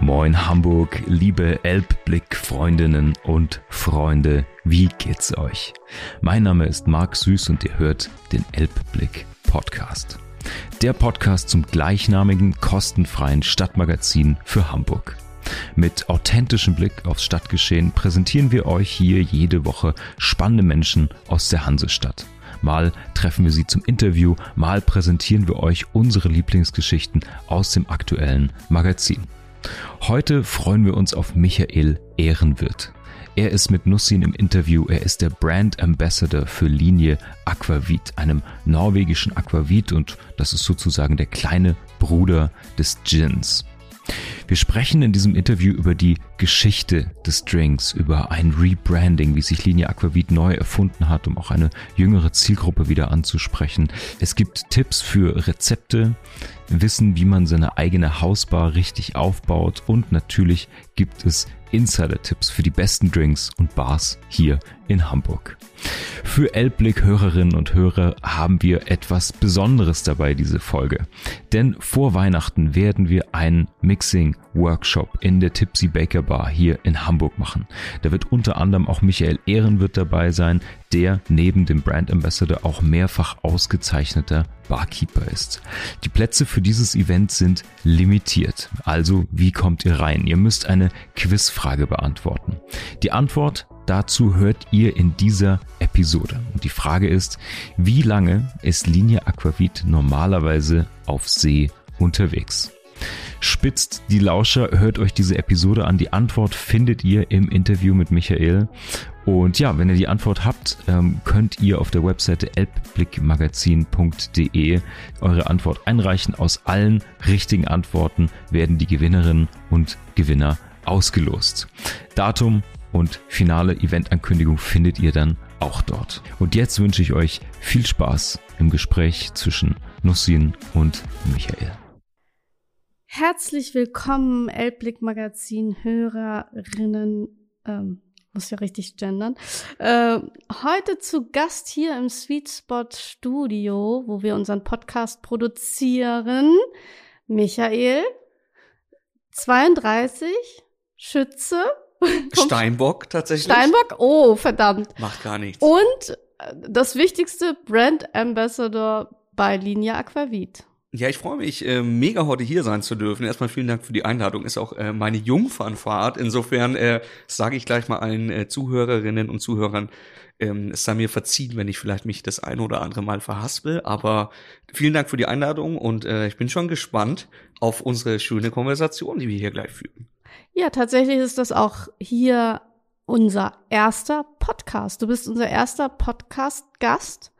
Moin Hamburg, liebe Elbblick-Freundinnen und Freunde, wie geht's euch? Mein Name ist Marc Süß und ihr hört den Elbblick Podcast. Der Podcast zum gleichnamigen kostenfreien Stadtmagazin für Hamburg. Mit authentischem Blick aufs Stadtgeschehen präsentieren wir euch hier jede Woche spannende Menschen aus der Hansestadt. Mal treffen wir sie zum Interview, mal präsentieren wir euch unsere Lieblingsgeschichten aus dem aktuellen Magazin. Heute freuen wir uns auf Michael Ehrenwirt. Er ist mit Nussin im Interview. Er ist der Brand Ambassador für Linie Aquavit, einem norwegischen Aquavit und das ist sozusagen der kleine Bruder des Gins. Wir sprechen in diesem Interview über die Geschichte des Drinks, über ein Rebranding, wie sich Linie Aquavit neu erfunden hat, um auch eine jüngere Zielgruppe wieder anzusprechen. Es gibt Tipps für Rezepte, Wissen, wie man seine eigene Hausbar richtig aufbaut und natürlich gibt es Insider-Tipps für die besten Drinks und Bars hier in Hamburg. Für Elbblick-Hörerinnen und Hörer haben wir etwas Besonderes dabei, diese Folge. Denn vor Weihnachten werden wir einen Mixing-Workshop in der Tipsy Baker Bar hier in Hamburg machen. Da wird unter anderem auch Michael Ehrenwirt dabei sein, der neben dem Brand Ambassador auch mehrfach ausgezeichneter Barkeeper ist. Die Plätze für dieses Event sind limitiert. Also, wie kommt ihr rein? Ihr müsst eine Quizfrage beantworten. Die Antwort dazu hört ihr in dieser Episode. Und die Frage ist, wie lange ist Linie Aquavit normalerweise auf See unterwegs? Spitzt die Lauscher, hört euch diese Episode an. Die Antwort findet ihr im Interview mit Michael. Und ja, wenn ihr die Antwort habt, ähm, könnt ihr auf der Webseite elbblickmagazin.de eure Antwort einreichen. Aus allen richtigen Antworten werden die Gewinnerinnen und Gewinner ausgelost. Datum und finale Eventankündigung findet ihr dann auch dort. Und jetzt wünsche ich euch viel Spaß im Gespräch zwischen Nussin und Michael. Herzlich willkommen, Elbblick Magazin Hörerinnen, ähm, muss ja richtig gendern. Äh, heute zu Gast hier im Sweet Spot Studio, wo wir unseren Podcast produzieren. Michael, 32, Schütze. Steinbock tatsächlich. Steinbock? Oh, verdammt. Macht gar nichts. Und äh, das wichtigste Brand Ambassador bei Linia Aquavit. Ja, ich freue mich, äh, mega heute hier sein zu dürfen. Erstmal vielen Dank für die Einladung. Ist auch äh, meine Jungfernfahrt. Insofern äh, sage ich gleich mal allen äh, Zuhörerinnen und Zuhörern, ähm, es sei mir verziehen, wenn ich vielleicht mich das ein oder andere Mal verhaspel. Aber vielen Dank für die Einladung und äh, ich bin schon gespannt auf unsere schöne Konversation, die wir hier gleich führen. Ja, tatsächlich ist das auch hier unser erster Podcast. Du bist unser erster Podcast-Gast.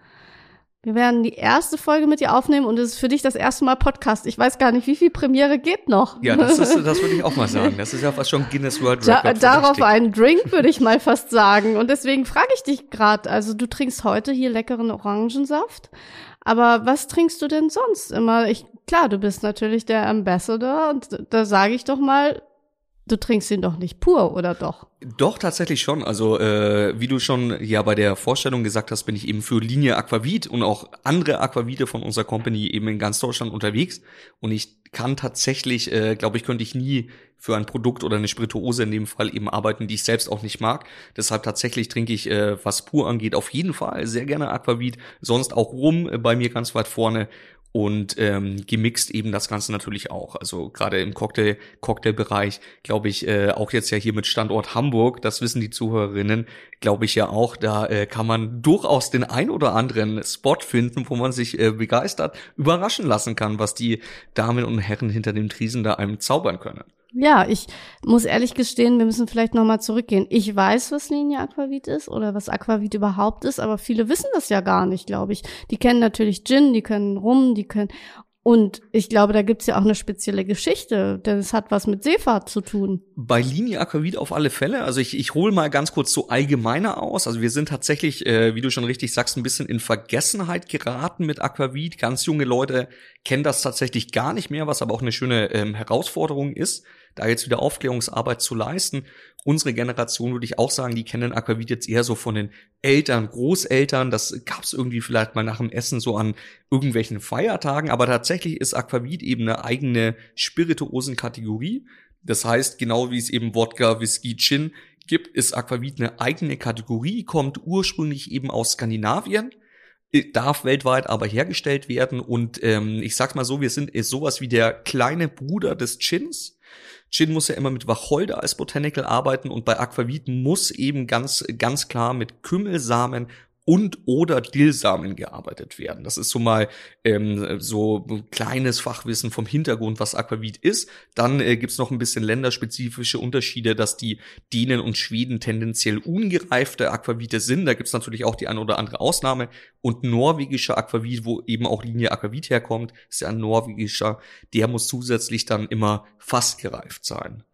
Wir werden die erste Folge mit dir aufnehmen und es ist für dich das erste Mal Podcast. Ich weiß gar nicht, wie viel Premiere geht noch. Ja, das, ist, das würde ich auch mal sagen. Das ist ja fast schon Guinness World Record. Da, darauf einen Drink, würde ich mal fast sagen. Und deswegen frage ich dich gerade, also du trinkst heute hier leckeren Orangensaft, aber was trinkst du denn sonst immer? Ich, klar, du bist natürlich der Ambassador und da sage ich doch mal, Du trinkst ihn doch nicht pur, oder doch? Doch, tatsächlich schon. Also, äh, wie du schon ja bei der Vorstellung gesagt hast, bin ich eben für Linie Aquavit und auch andere Aquavite von unserer Company eben in ganz Deutschland unterwegs. Und ich kann tatsächlich, äh, glaube ich, könnte ich nie für ein Produkt oder eine Spirituose in dem Fall eben arbeiten, die ich selbst auch nicht mag. Deshalb tatsächlich trinke ich, äh, was pur angeht, auf jeden Fall sehr gerne Aquavit. Sonst auch Rum äh, bei mir ganz weit vorne und ähm, gemixt eben das Ganze natürlich auch. Also gerade im Cocktail Cocktailbereich, glaube ich, äh, auch jetzt ja hier mit Standort Hamburg, das wissen die Zuhörerinnen, glaube ich ja auch, da äh, kann man durchaus den ein oder anderen Spot finden, wo man sich äh, begeistert überraschen lassen kann, was die Damen und Herren hinter dem Tresen da einem zaubern können. Ja, ich muss ehrlich gestehen, wir müssen vielleicht nochmal zurückgehen. Ich weiß, was Linie Aquavit ist oder was Aquavit überhaupt ist, aber viele wissen das ja gar nicht, glaube ich. Die kennen natürlich Gin, die können Rum, die können und ich glaube, da gibt's ja auch eine spezielle Geschichte, denn es hat was mit Seefahrt zu tun. Bei Linie Aquavit auf alle Fälle. Also ich, ich hole mal ganz kurz so allgemeiner aus. Also wir sind tatsächlich, äh, wie du schon richtig sagst, ein bisschen in Vergessenheit geraten mit Aquavit. Ganz junge Leute kennen das tatsächlich gar nicht mehr, was aber auch eine schöne ähm, Herausforderung ist. Da jetzt wieder Aufklärungsarbeit zu leisten. Unsere Generation würde ich auch sagen, die kennen Aquavit jetzt eher so von den Eltern, Großeltern. Das gab es irgendwie vielleicht mal nach dem Essen so an irgendwelchen Feiertagen. Aber tatsächlich ist Aquavit eben eine eigene Spirituosenkategorie. Das heißt, genau wie es eben Wodka, Whisky, Gin gibt, ist Aquavit eine eigene Kategorie, kommt ursprünglich eben aus Skandinavien darf weltweit aber hergestellt werden und ähm, ich sag mal so, wir sind ist sowas wie der kleine Bruder des Gins. Gin muss ja immer mit Wacholder als Botanical arbeiten und bei Aquavit muss eben ganz ganz klar mit Kümmelsamen und oder Dillsamen gearbeitet werden. Das ist so mal ähm, so ein kleines Fachwissen vom Hintergrund, was Aquavit ist. Dann äh, gibt's noch ein bisschen länderspezifische Unterschiede, dass die Dänen und Schweden tendenziell ungereifte Aquavite sind. Da gibt's natürlich auch die eine oder andere Ausnahme. Und norwegischer Aquavit, wo eben auch Linie Aquavit herkommt, ist ja ein norwegischer, der muss zusätzlich dann immer fast gereift sein.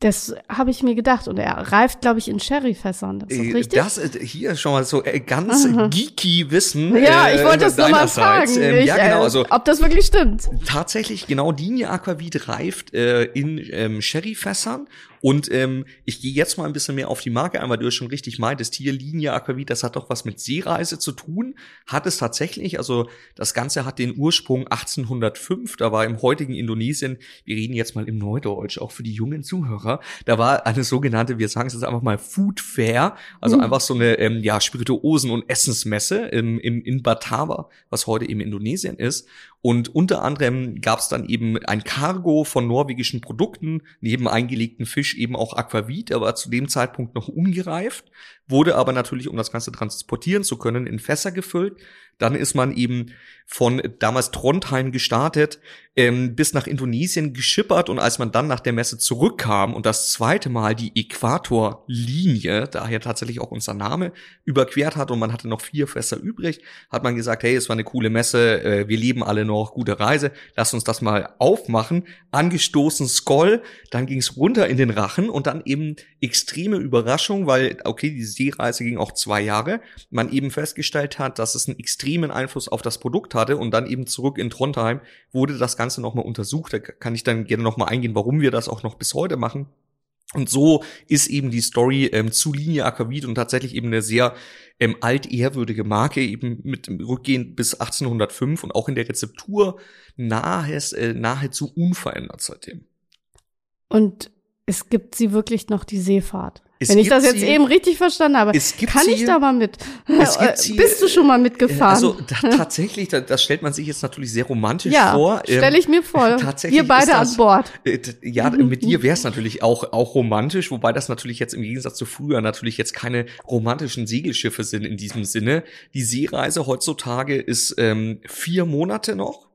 Das habe ich mir gedacht. Und er reift, glaube ich, in Sherryfässern. Das ist Äh, richtig? Das äh, hier schon mal so äh, ganz Aha. geeky Wissen. ja, ich äh, wollte das nur mal deinerseits. fragen. Ähm, ich, ja, genau. äh, Also ob das wirklich stimmt. tatsächlich genau Linie Aquavit reift äh, in ähm, Sherryfässern und ähm, ich gehe jetzt mal ein bisschen mehr auf die Marke ein, weil du ja schon richtig meintest, hier Linie Aquavit, das hat doch was mit Seereise zu tun, hat es tatsächlich, also das Ganze hat den Ursprung 1805, da war im heutigen Indonesien, wir reden jetzt mal im Neudeutsch, auch für die jungen Zuhörer, da war eine sogenannte, wir sagen es jetzt einfach mal Food Fair, also Mhm. einfach so eine ähm, ja Spirituosen- und Essensmesse im, im, in Batava, was heute eben Indonesien ist und unter anderem gab es dann eben ein Cargo von norwegischen Produkten, neben eingelegten Fisch eben auch Aquavit, der war zu dem Zeitpunkt noch ungereift, wurde aber natürlich, um das Ganze transportieren zu können, in Fässer gefüllt. Dann ist man eben von damals Trondheim gestartet, ähm, bis nach Indonesien geschippert und als man dann nach der Messe zurückkam und das zweite Mal die Äquatorlinie, daher tatsächlich auch unser Name, überquert hat und man hatte noch vier Fässer übrig, hat man gesagt, hey, es war eine coole Messe, äh, wir leben alle noch, gute Reise, lass uns das mal aufmachen. Angestoßen Skoll, dann ging es runter in den Rachen und dann eben extreme Überraschung, weil, okay, die Seereise ging auch zwei Jahre, man eben festgestellt hat, dass es einen extremen Einfluss auf das Produkt hatte und dann eben zurück in Trondheim wurde das Ganze nochmal untersucht. Da kann ich dann gerne nochmal eingehen, warum wir das auch noch bis heute machen. Und so ist eben die Story ähm, zu Linie Aquavit und tatsächlich eben eine sehr ähm, altehrwürdige Marke, eben mit dem Rückgehen bis 1805 und auch in der Rezeptur nahes, äh, nahezu unverändert seitdem. Und es gibt sie wirklich noch, die Seefahrt. Es Wenn ich das jetzt sie- eben richtig verstanden habe, Es gibt kann sie- ich da mal mit? Äh, sie- Bist du schon mal mitgefahren? Also ta tatsächlich, da, das stellt man sich jetzt natürlich sehr romantisch ja, vor. Ähm, stelle ich mir vor. tatsächlich Wir beide ist an das- Bord. Äh, Ja, mit dir wäre es natürlich auch, auch romantisch, wobei das natürlich jetzt im Gegensatz zu früher natürlich jetzt keine romantischen Segelschiffe sind in diesem Sinne. Die Seereise heutzutage ist ähm, vier Monate noch.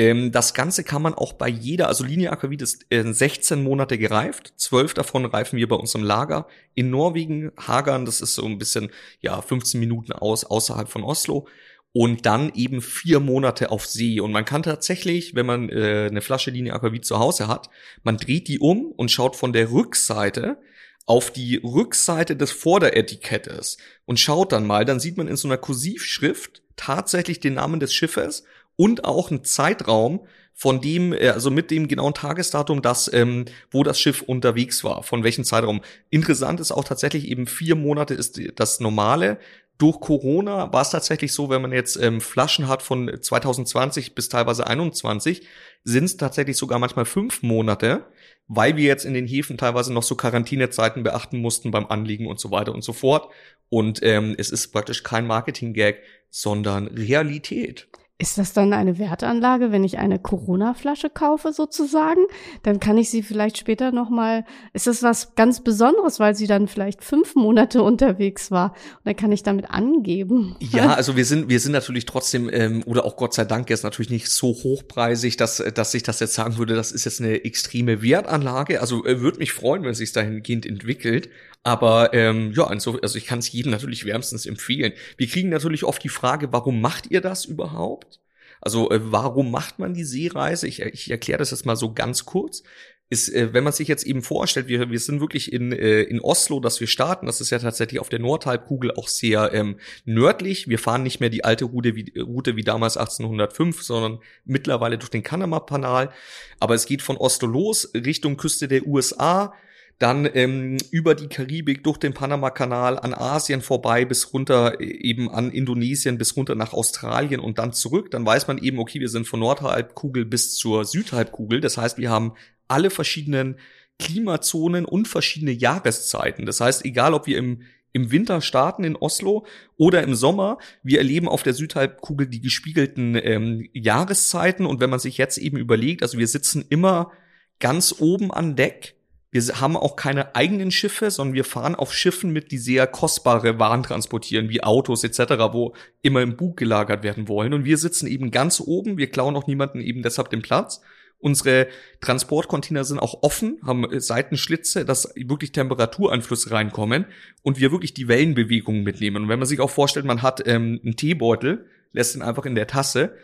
Ähm, das Ganze kann man auch bei jeder, also Linie Aquavit ist äh, 16 Monate gereift, zwölf davon reifen wir bei uns im Lager. In Norwegen, Hagern, das ist so ein bisschen, ja, 15 Minuten aus, außerhalb von Oslo und dann eben vier Monate auf See. Und man kann tatsächlich, wenn man äh, eine Flasche Linie Aquavit zu Hause hat, man dreht die um und schaut von der Rückseite auf die Rückseite des Vorderetikettes und schaut dann mal, dann sieht man in so einer Kursivschrift tatsächlich den Namen des Schiffes und auch einen Zeitraum, von dem, äh, also mit dem genauen Tagesdatum, das, ähm, wo das Schiff unterwegs war, von welchem Zeitraum. Interessant ist auch tatsächlich eben vier Monate ist das normale. Durch Corona war es tatsächlich so, wenn man jetzt ähm, Flaschen hat von 2020 bis teilweise 21, sind es tatsächlich sogar manchmal fünf Monate, weil wir jetzt in den Häfen teilweise noch so Quarantänezeiten beachten mussten beim Anliegen und so weiter und so fort. Und ähm, es ist praktisch kein Marketing-Gag, sondern Realität. Ist das dann eine Wertanlage, wenn ich eine Corona-Flasche kaufe sozusagen? Dann kann ich sie vielleicht später noch mal. Ist das was ganz Besonderes, weil sie dann vielleicht fünf Monate unterwegs war? Und dann kann ich damit angeben. Ja, also wir sind, wir sind natürlich trotzdem, ähm, oder auch Gott sei Dank jetzt natürlich nicht so hochpreisig, dass, dass ich das jetzt sagen würde, das ist jetzt eine extreme Wertanlage. Also äh, würde mich freuen, wenn es sich dahingehend entwickelt. Aber ähm, ja, also, also ich kann es jedem natürlich wärmstens empfehlen. Wir kriegen natürlich oft die Frage, warum macht ihr das überhaupt? Also äh, warum macht man die Seereise? Ich, ich erkläre das jetzt mal so ganz kurz. ist, äh, wenn man sich jetzt eben vorstellt, wir, wir sind wirklich in, äh, in Oslo, dass wir starten, das ist ja tatsächlich auf der Nordhalbkugel auch sehr ähm, nördlich. Wir fahren nicht mehr die alte Route wie, Route wie damals 1805, sondern mittlerweile durch den Kanama-Kanal. Aber es geht von Oslo los, Richtung Küste der USA, dann ähm, über die Karibik durch den Panama-Kanal an Asien vorbei bis runter äh, eben an Indonesien bis runter nach Australien und dann zurück. Dann weiß man eben, okay, wir sind von Nordhalbkugel bis zur Südhalbkugel. Das heißt, wir haben alle verschiedenen Klimazonen und verschiedene Jahreszeiten. Das heißt, egal ob wir im im Winter starten in Oslo oder im Sommer. Wir erleben auf der Südhalbkugel die gespiegelten ähm, Jahreszeiten. Und wenn man sich jetzt eben überlegt, also wir sitzen immer ganz oben an Deck wir haben auch keine eigenen Schiffe, sondern wir fahren auf Schiffen mit, die sehr kostbare Waren transportieren, wie Autos etc., wo immer im Bug gelagert werden wollen. Und wir sitzen eben ganz oben, wir klauen auch niemanden eben deshalb den Platz. Unsere Transportcontainer sind auch offen, haben Seitenschlitze, dass wirklich Temperaturanflüsse reinkommen und wir wirklich die Wellenbewegungen mitnehmen. Und wenn man sich auch vorstellt, man hat ähm, einen Teebeutel, lässt ihn einfach in der Tasse,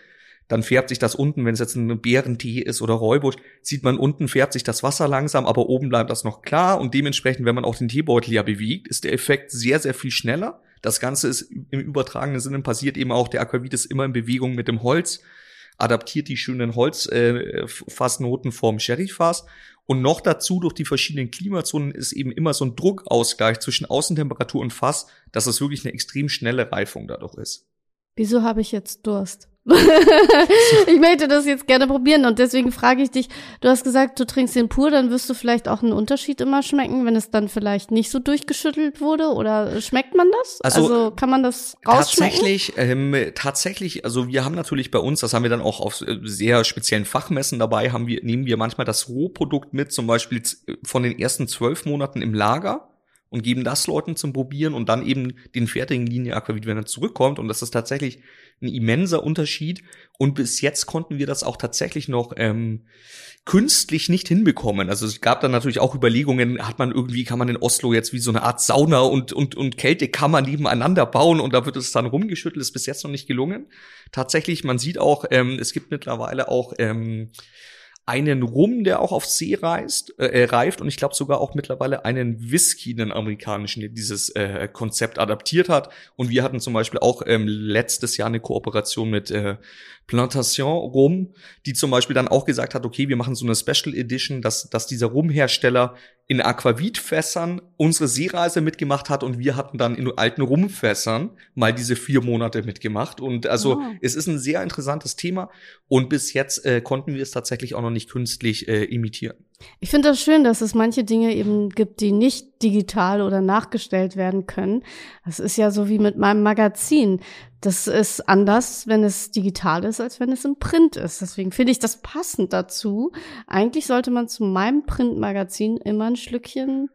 dann färbt sich das unten, wenn es jetzt ein Bärentee ist oder Räubusch, sieht man unten färbt sich das Wasser langsam, aber oben bleibt das noch klar und dementsprechend, wenn man auch den Teebeutel ja bewegt, ist der Effekt sehr, sehr viel schneller. Das Ganze ist im übertragenen Sinne passiert eben auch, der Aquavit ist immer in Bewegung mit dem Holz, adaptiert die schönen Holzfassnoten äh, vom Sherryfass und noch dazu durch die verschiedenen Klimazonen ist eben immer so ein Druckausgleich zwischen Außentemperatur und Fass, dass es wirklich eine extrem schnelle Reifung dadurch ist. Wieso habe ich jetzt Durst? ich möchte das jetzt gerne probieren und deswegen frage ich dich, du hast gesagt, du trinkst den pur, dann wirst du vielleicht auch einen Unterschied immer schmecken, wenn es dann vielleicht nicht so durchgeschüttelt wurde oder schmeckt man das? Also, also kann man das rausschmecken? Tatsächlich, ähm, tatsächlich, also wir haben natürlich bei uns, das haben wir dann auch auf äh, sehr speziellen Fachmessen dabei, haben wir, nehmen wir manchmal das Rohprodukt mit, zum Beispiel von den ersten zwölf Monaten im Lager und geben das Leuten zum Probieren und dann eben den fertigen Linie Aquavit, wenn er zurückkommt. Und das ist tatsächlich ein immenser Unterschied. Und bis jetzt konnten wir das auch tatsächlich noch ähm, künstlich nicht hinbekommen. Also es gab dann natürlich auch Überlegungen, hat man irgendwie, kann man in Oslo jetzt wie so eine Art Sauna und, und, und Kältekammer nebeneinander bauen und da wird es dann rumgeschüttelt, ist bis jetzt noch nicht gelungen. Tatsächlich, man sieht auch, ähm, es gibt mittlerweile auch ähm, einen Rum, der auch auf See reist, äh, reift und ich glaube sogar auch mittlerweile einen Whisky, einen amerikanischen, der dieses äh, Konzept adaptiert hat. Und wir hatten zum Beispiel auch ähm, letztes Jahr eine Kooperation mit äh, Plantation Rum, die zum Beispiel dann auch gesagt hat, okay, wir machen so eine Special Edition, dass, dass dieser Rumhersteller in Aquavit-Fässern unsere Seereise mitgemacht hat und wir hatten dann in alten Rumfässern mal diese vier Monate mitgemacht. Und also oh. es ist ein sehr interessantes Thema und bis jetzt äh, konnten wir es tatsächlich auch noch nicht künstlich äh, imitieren. Ich finde das schön, dass es manche Dinge eben gibt, die nicht digital oder nachgestellt werden können. Das ist ja so wie mit meinem Magazin. Das ist anders, wenn es digital ist, als wenn es im Print ist. Deswegen finde ich das passend dazu. Eigentlich sollte man zu meinem Printmagazin immer ein Schlückchen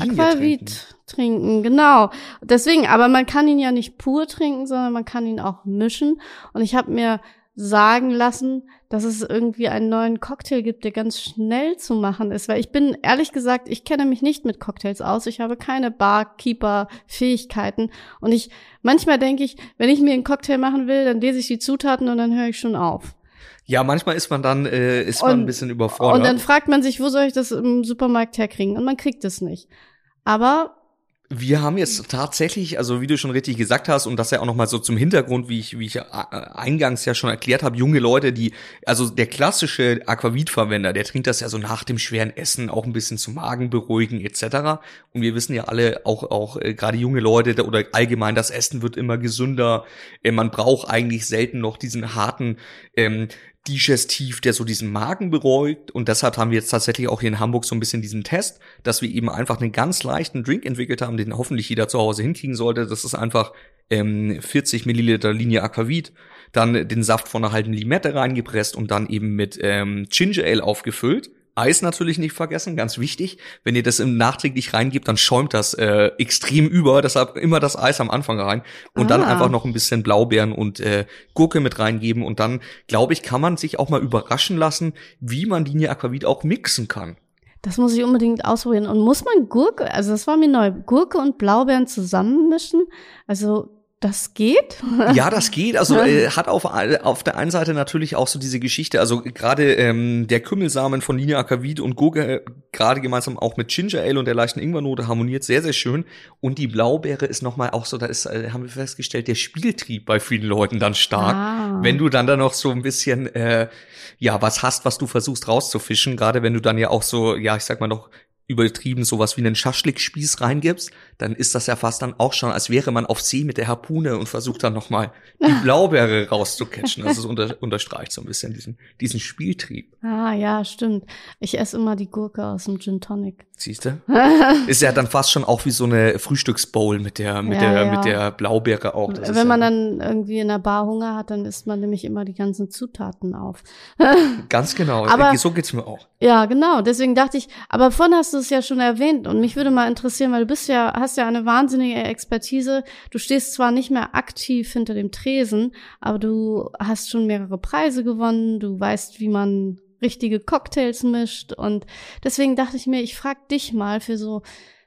Aquavit trinken. trinken. Genau. Deswegen, aber man kann ihn ja nicht pur trinken, sondern man kann ihn auch mischen. Und ich habe mir sagen lassen, dass es irgendwie einen neuen Cocktail gibt, der ganz schnell zu machen ist. Weil ich bin ehrlich gesagt, ich kenne mich nicht mit Cocktails aus. Ich habe keine Barkeeper-Fähigkeiten. Und ich, manchmal denke ich, wenn ich mir einen Cocktail machen will, dann lese ich die Zutaten und dann höre ich schon auf. Ja, manchmal ist man dann äh, ist man ein bisschen überfordert. Und dann fragt man sich, wo soll ich das im Supermarkt herkriegen? Und man kriegt es nicht. Aber wir haben jetzt tatsächlich, also wie du schon richtig gesagt hast, und das ja auch nochmal so zum Hintergrund, wie ich, wie ich äh, eingangs ja schon erklärt habe, junge Leute, die, also der klassische Aquavit-Verwender, der trinkt das ja so nach dem schweren Essen auch ein bisschen zum Magen beruhigen etc. Und wir wissen ja alle, auch, auch äh, gerade junge Leute oder allgemein, das Essen wird immer gesünder. Äh, man braucht eigentlich selten noch diesen harten ähm, Digestiv, der so diesen Magen beruhigt. Und deshalb haben wir jetzt tatsächlich auch hier in Hamburg so ein bisschen diesen Test, dass wir eben einfach einen ganz leichten Drink entwickelt haben, den hoffentlich jeder zu Hause hinkriegen sollte. Das ist einfach ähm, 40 Milliliter Linie Aquavit, dann den Saft von einer halben Limette reingepresst und dann eben mit ähm, Ginger Ale aufgefüllt. Eis natürlich nicht vergessen, ganz wichtig. Wenn ihr das im nachträglich reingibt, dann schäumt das äh, extrem über. Deshalb immer das Eis am Anfang rein und ah. dann einfach noch ein bisschen Blaubeeren und äh, Gurke mit reingeben. Und dann, glaube ich, kann man sich auch mal überraschen lassen, wie man Linie Aquavit auch mixen kann. Das muss ich unbedingt ausprobieren. Und muss man Gurke, also das war mir neu, Gurke und Blaubeeren zusammenmischen? Also das geht? ja, das geht. Also äh, hat auf, auf der einen Seite natürlich auch so diese Geschichte, also gerade ähm, der Kümmelsamen von Linie Akavit und Goga, gerade gemeinsam auch mit Ginger Ale und der leichten Ingwernote harmoniert sehr, sehr schön. Und die Blaubeere ist nochmal auch so, da ist, äh, haben wir festgestellt, der Spieltrieb bei vielen Leuten dann stark. Ah. Wenn du dann da noch so ein bisschen, äh, ja, was hast, was du versuchst rauszufischen, gerade wenn du dann ja auch so, ja, ich sag mal noch übertrieben sowas wie einen Schaschlikspieß reingibst, dann ist das ja fast dann auch schon, als wäre man auf See mit der Harpune und versucht dann nochmal die Blaubeere rauszukatchen. Also es unter, unterstreicht so ein bisschen diesen, diesen Spieltrieb. Ah, ja, stimmt. Ich esse immer die Gurke aus dem Gin Tonic. Siehst du? ist ja dann fast schon auch wie so eine Frühstücksbowl mit der, mit ja, der, ja. mit der Blaubeere auch. Das Wenn man ja dann irgendwie in der Bar Hunger hat, dann isst man nämlich immer die ganzen Zutaten auf. Ganz genau. Aber, so geht's mir auch. Ja, genau. Deswegen dachte ich, aber vorhin hast du es ja schon erwähnt und mich würde mal interessieren, weil du bist ja, hast ja eine wahnsinnige Expertise. Du stehst zwar nicht mehr aktiv hinter dem Tresen, aber du hast schon mehrere Preise gewonnen. Du weißt, wie man richtige Cocktails mischt und deswegen dachte ich mir, ich frag dich mal für so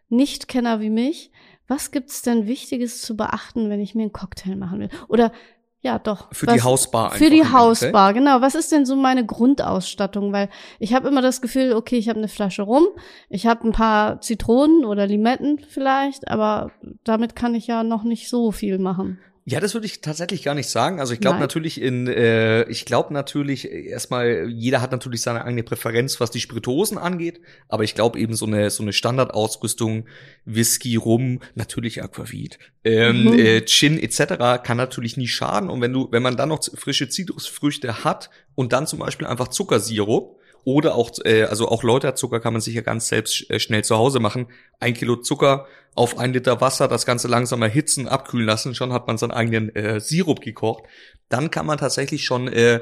Nichtkenner wie mich, was gibt's denn Wichtiges zu beachten, wenn ich mir einen Cocktail machen will? Oder ja, doch. Für was, die Hausbar. Für die Hausbar, genau. Was ist denn so meine Grundausstattung? Weil ich habe immer das Gefühl, okay, ich habe eine Flasche rum, ich habe ein paar Zitronen oder Limetten vielleicht, aber damit kann ich ja noch nicht so viel machen. Ja, das würde ich tatsächlich gar nicht sagen. Also ich glaube natürlich in, äh, ich glaube natürlich erstmal, jeder hat natürlich seine eigene Präferenz, was die Spirituosen angeht, aber ich glaube eben so eine so eine Standardausrüstung, Whisky, Rum, natürlich Aquavit, ähm, mhm. äh, Gin etc. kann natürlich nie schaden. Und wenn du, wenn man dann noch frische Zitrusfrüchte hat und dann zum Beispiel einfach Zuckersirup, oder auch, äh, also auch Läuterzucker kann man sich ja ganz selbst äh, schnell zu Hause machen. Ein Kilo Zucker auf ein Liter Wasser, das Ganze langsam erhitzen, abkühlen lassen, schon hat man seinen eigenen äh, Sirup gekocht. Dann kann man tatsächlich schon äh,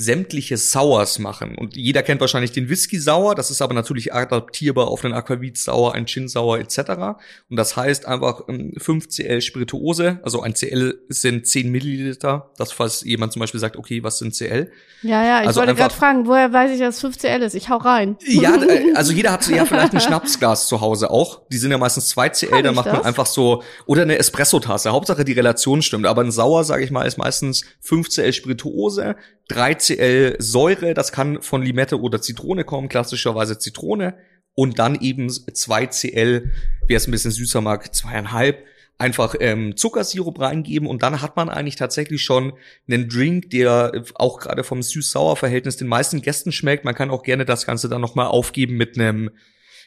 sämtliche Sours machen. Und jeder kennt wahrscheinlich den Whisky Sauer, das ist aber natürlich adaptierbar auf den Aquavit Sauer, ein Gin Sauer etc. Und das heißt einfach 5 ähm, Cl Spirituose, also ein Cl sind 10 Milliliter. Das falls jemand zum Beispiel sagt, okay, was sind Cl? Ja, ja, ich also wollte gerade fragen, woher weiß ich, dass 5 Cl ist? Ich hau rein. Ja, äh, also jeder hat ja vielleicht ein Schnapsglas zu Hause auch. Die sind ja meistens 2 Cl, dann macht das? man einfach so, oder eine Espresso-Tasse. Hauptsache die Relation stimmt. Aber ein Sauer, sage ich mal, ist meistens 5 Cl Spirituose, 3CL Säure, das kann von Limette oder Zitrone kommen, klassischerweise Zitrone. Und dann eben 2CL, wer es ein bisschen süßer mag, zweieinhalb, einfach ähm, Zuckersirup reingeben und dann hat man eigentlich tatsächlich schon einen Drink, der auch gerade vom süß-sauer-Verhältnis den meisten Gästen schmeckt. Man kann auch gerne das Ganze dann nochmal aufgeben mit einem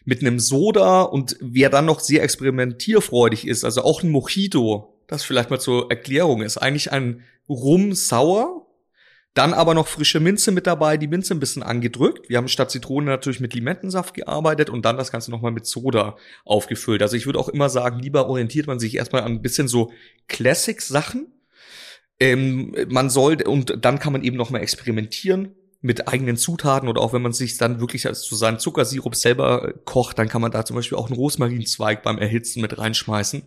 mit einem Soda und wer dann noch sehr experimentierfreudig ist, also auch ein Mojito, das vielleicht mal zur Erklärung ist, eigentlich ein Rum sauer dann aber noch frische Minze mit dabei, die Minze ein bisschen angedrückt. Wir haben statt Zitrone natürlich mit Limettensaft gearbeitet und dann das Ganze nochmal mit Soda aufgefüllt. Also ich würde auch immer sagen, lieber orientiert man sich erstmal an ein bisschen so Classic-Sachen. Ähm, man soll, und dann kann man eben nochmal experimentieren mit eigenen Zutaten oder auch wenn man sich dann wirklich als zu seinem Zuckersirup selber kocht, dann kann man da zum Beispiel auch einen Rosmarinzweig beim Erhitzen mit reinschmeißen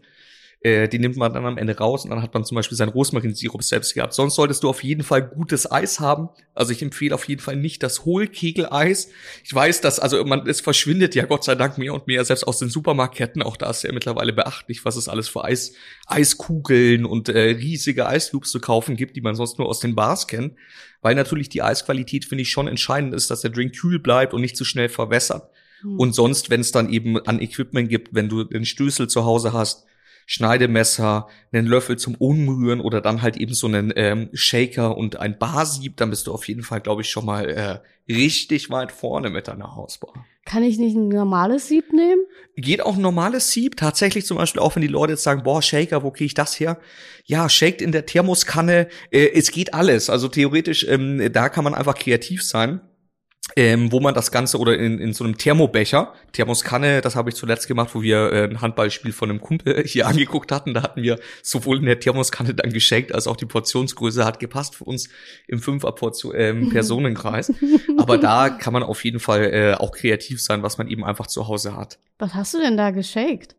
äh, die nimmt man dann am Ende raus und dann hat man zum Beispiel seinen Rosmarinsirup selbst gehabt. Sonst solltest du auf jeden Fall gutes Eis haben. Also ich empfehle auf jeden Fall nicht das Hohlkegeleis. Ich weiß, dass, also man, es verschwindet ja Gott sei Dank mehr und mehr, selbst aus den Supermarktketten. Auch da ist ja mittlerweile beachtlich, was es alles für Eis, Eiskugeln und äh, riesige Eisloops zu kaufen gibt, die man sonst nur aus den Bars kennt. Weil natürlich die Eisqualität, finde ich, schon entscheidend ist, dass der Drink kühl bleibt und nicht zu schnell verwässert. Hm. Und sonst, wenn es dann eben an Equipment gibt, wenn du den Stößel zu Hause hast, Schneidemesser, einen Löffel zum Umrühren oder dann halt eben so einen ähm, Shaker und ein Barsieb, dann bist du auf jeden Fall, glaube ich, schon mal äh, richtig weit vorne mit deiner Hausbar. Kann ich nicht ein normales Sieb nehmen? Geht auch ein normales Sieb. Tatsächlich zum Beispiel auch, wenn die Leute jetzt sagen, boah, Shaker, wo kriege ich das her? Ja, shaked in der Thermoskanne. Äh, es geht alles. Also theoretisch, ähm, da kann man einfach kreativ sein ähm, wo man das Ganze oder in, in so einem Thermobecher, Thermoskanne, das habe ich zuletzt gemacht, wo wir äh, ein Handballspiel von einem Kumpel hier angeguckt hatten. Da hatten wir sowohl in der Thermoskanne dann geschenkt, als auch die Portionsgröße hat gepasst für uns im Fünfer-Personenkreis. Ähm, Aber da kann man auf jeden Fall äh, auch kreativ sein, was man eben einfach zu Hause hat. Was hast du denn da geschenkt?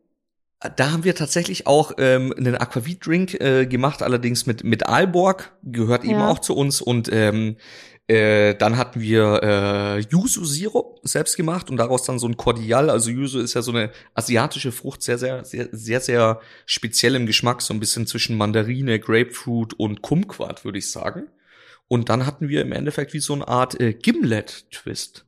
Da haben wir tatsächlich auch ähm, einen Aquavit-Drink äh, gemacht, allerdings mit mit Aalborg, gehört ja. eben auch zu uns und ähm, Äh, dann hatten wir äh, Yuzu-Sirup selbst gemacht und daraus dann so ein Cordial. Also Yuzu ist ja so eine asiatische Frucht, sehr, sehr, sehr, sehr, sehr speziell im Geschmack, so ein bisschen zwischen Mandarine, Grapefruit und Kumquat, würde ich sagen. Und dann hatten wir im Endeffekt wie so eine Art äh, Gimlet-Twist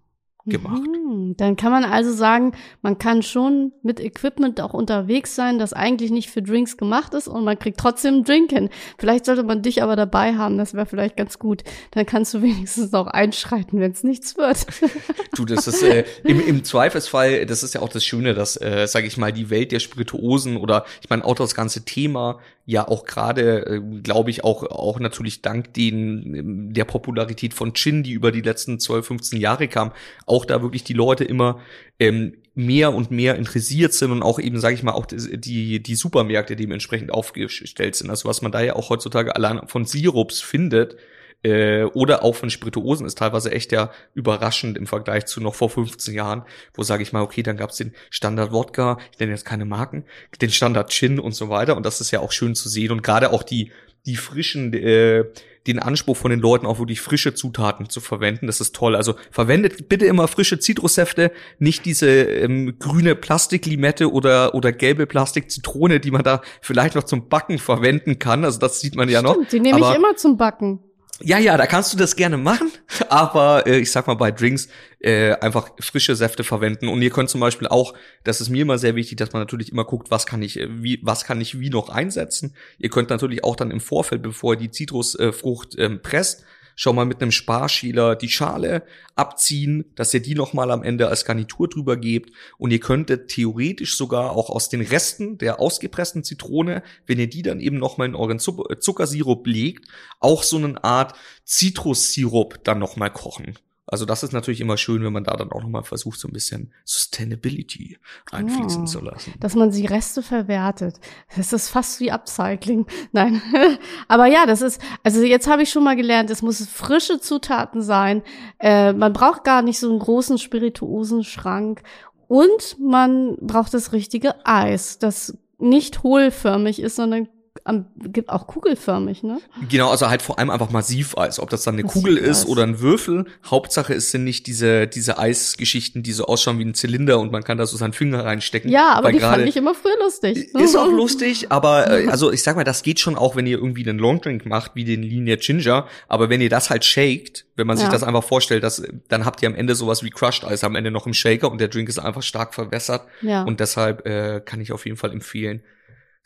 gemacht. Mhm. Dann kann man also sagen, man kann schon mit Equipment auch unterwegs sein, das eigentlich nicht für Drinks gemacht ist und man kriegt trotzdem einen Drink hin. Vielleicht sollte man dich aber dabei haben, das wäre vielleicht ganz gut. Dann kannst du wenigstens auch einschreiten, wenn es nichts wird. du, das ist äh, im, im Zweifelsfall, das ist ja auch das Schöne, dass, äh, sage ich mal, die Welt der Spirituosen oder ich meine auch das ganze Thema ja auch gerade, äh, glaube ich, auch, auch natürlich dank den, ähm, der Popularität von Chin, die über die letzten 12, 15 Jahre kam, auch da wirklich die Leute immer ähm, mehr und mehr interessiert sind und auch eben, sage ich mal, auch die, die Supermärkte dementsprechend aufgestellt sind. Also was man da ja auch heutzutage allein von Sirups findet, äh, oder auch von Spirituosen ist teilweise echt ja überraschend im Vergleich zu noch vor 15 Jahren, wo sage ich mal, okay, dann gab es den Standard Wodka, ich nenne jetzt keine Marken, den Standard Gin und so weiter und das ist ja auch schön zu sehen und gerade auch die die frischen äh, den Anspruch von den Leuten auch wirklich frische Zutaten zu verwenden. Das ist toll. Also verwendet bitte immer frische Zitrussäfte, nicht diese ähm, grüne Plastiklimette oder oder gelbe Plastikzitrone, die man da vielleicht noch zum Backen verwenden kann. Also das sieht man ja Stimmt, noch. Die nehme ich immer zum Backen. Ja, ja, da kannst du das gerne machen, aber äh, ich sag mal bei Drinks äh, einfach frische Säfte verwenden und ihr könnt zum Beispiel auch, das ist mir immer sehr wichtig, dass man natürlich immer guckt, was kann ich äh, wie was kann ich wie noch einsetzen. Ihr könnt natürlich auch dann im Vorfeld, bevor ihr die Zitrusfrucht äh, ähm, presst, schon mal mit einem Sparschäler die Schale abziehen, dass ihr die nochmal am Ende als Garnitur drüber gebt. Und ihr könntet theoretisch sogar auch aus den Resten der ausgepressten Zitrone, wenn ihr die dann eben nochmal in euren Zuckersirup legt, auch so eine Art Zitrussirup dann nochmal kochen. Also das ist natürlich immer schön, wenn man da dann auch nochmal versucht, so ein bisschen Sustainability einfließen oh, zu lassen. Dass man die Reste verwertet. Das ist fast wie Upcycling. Nein. Aber ja, das ist, also jetzt habe ich schon mal gelernt, es muss frische Zutaten sein. Äh, man braucht gar nicht so einen großen spirituosen Schrank. Und man braucht das richtige Eis, das nicht hohlförmig ist, sondern am, gibt auch kugelförmig, ne? Genau, also halt vor allem einfach Massiveis. Ob das dann eine Massiv Kugel ist oder ein Würfel. Hauptsache es sind nicht diese, diese Eisgeschichten, die so ausschauen wie ein Zylinder und man kann da so seinen Finger reinstecken. Ja, aber die fand ich immer früher lustig. Ist auch lustig, aber äh, also ich sag mal, das geht schon auch, wenn ihr irgendwie einen Longdrink macht, wie den Linear Ginger. Aber wenn ihr das halt shakt, wenn man sich ja. das einfach vorstellt, dass, dann habt ihr am Ende sowas wie Crushed Eis am Ende noch im Shaker und der Drink ist einfach stark verwässert. Ja. Und deshalb äh, kann ich auf jeden Fall empfehlen,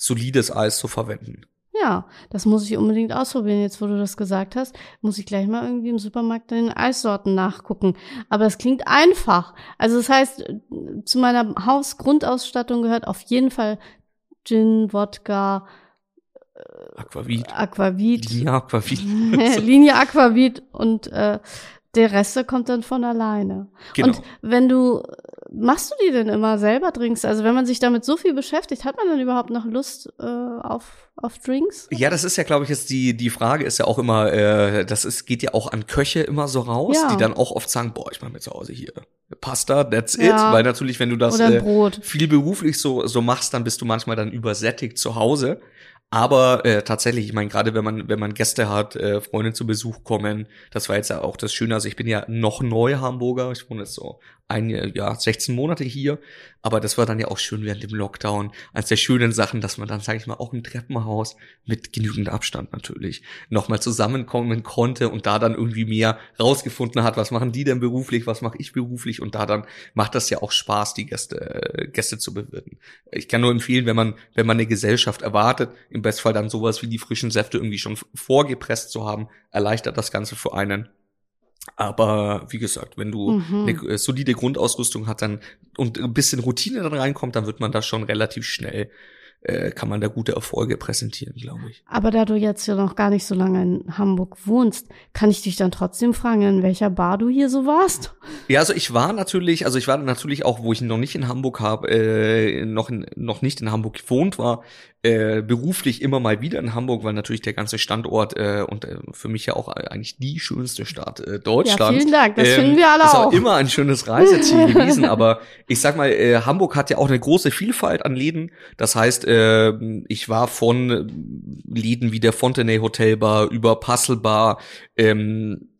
solides Eis zu verwenden. Ja, das muss ich unbedingt ausprobieren. Jetzt, wo du das gesagt hast, muss ich gleich mal irgendwie im Supermarkt den Eissorten nachgucken. Aber es klingt einfach. Also das heißt, zu meiner Hausgrundausstattung gehört auf jeden Fall Gin, Wodka, Aquavit. Aquavit. Linie Aquavit. Linie Aquavit und äh, der Rest kommt dann von alleine. Genau. Und wenn du, machst du die denn immer selber Drinks? Also wenn man sich damit so viel beschäftigt, hat man dann überhaupt noch Lust äh, auf, auf Drinks? Ja, das ist ja, glaube ich, jetzt die, die Frage ist ja auch immer, äh, das ist, geht ja auch an Köche immer so raus, ja. die dann auch oft sagen, boah, ich mache mir zu Hause hier Pasta, that's it. Ja. Weil natürlich, wenn du das äh, viel beruflich so, so machst, dann bist du manchmal dann übersättigt zu Hause. Aber äh, tatsächlich, ich meine, gerade wenn man, wenn man Gäste hat, äh, Freunde zu Besuch kommen, das war jetzt ja auch das Schöne. Also ich bin ja noch neu Hamburger, ich wohne jetzt so ein Jahr, 16 Monate hier. Aber das war dann ja auch schön während dem Lockdown. Als der schönen Sachen, dass man dann, sage ich mal, auch im Treppenhaus mit genügend Abstand natürlich nochmal zusammenkommen konnte und da dann irgendwie mehr rausgefunden hat, was machen die denn beruflich, was mache ich beruflich und da dann macht das ja auch Spaß, die Gäste, äh, Gäste zu bewirten. Ich kann nur empfehlen, wenn man, wenn man eine Gesellschaft erwartet, im Bestfall dann sowas wie die frischen Säfte irgendwie schon vorgepresst zu haben, erleichtert das Ganze für einen aber wie gesagt, wenn du mhm. eine äh, solide Grundausrüstung hat dann und ein bisschen Routine dann reinkommt, dann wird man da schon relativ schnell äh, kann man da gute Erfolge präsentieren, glaube ich. Aber da du jetzt ja noch gar nicht so lange in Hamburg wohnst, kann ich dich dann trotzdem fragen, in welcher Bar du hier so warst? Ja, also ich war natürlich, also ich war natürlich auch, wo ich noch nicht in Hamburg habe, äh, noch in, noch nicht in Hamburg gewohnt war, äh, beruflich immer mal wieder in Hamburg, weil natürlich der ganze Standort äh, und äh, für mich ja auch eigentlich die schönste Stadt äh, Deutschlands. Ja, vielen Dank, das ähm, finden wir alle ist auch. Ist immer ein schönes Reiseziel gewesen, aber ich sag mal, äh, Hamburg hat ja auch eine große Vielfalt an Läden. Das heißt, äh, ich war von Läden wie der Fontenay Hotel Bar über Puzzle Bar, ähm,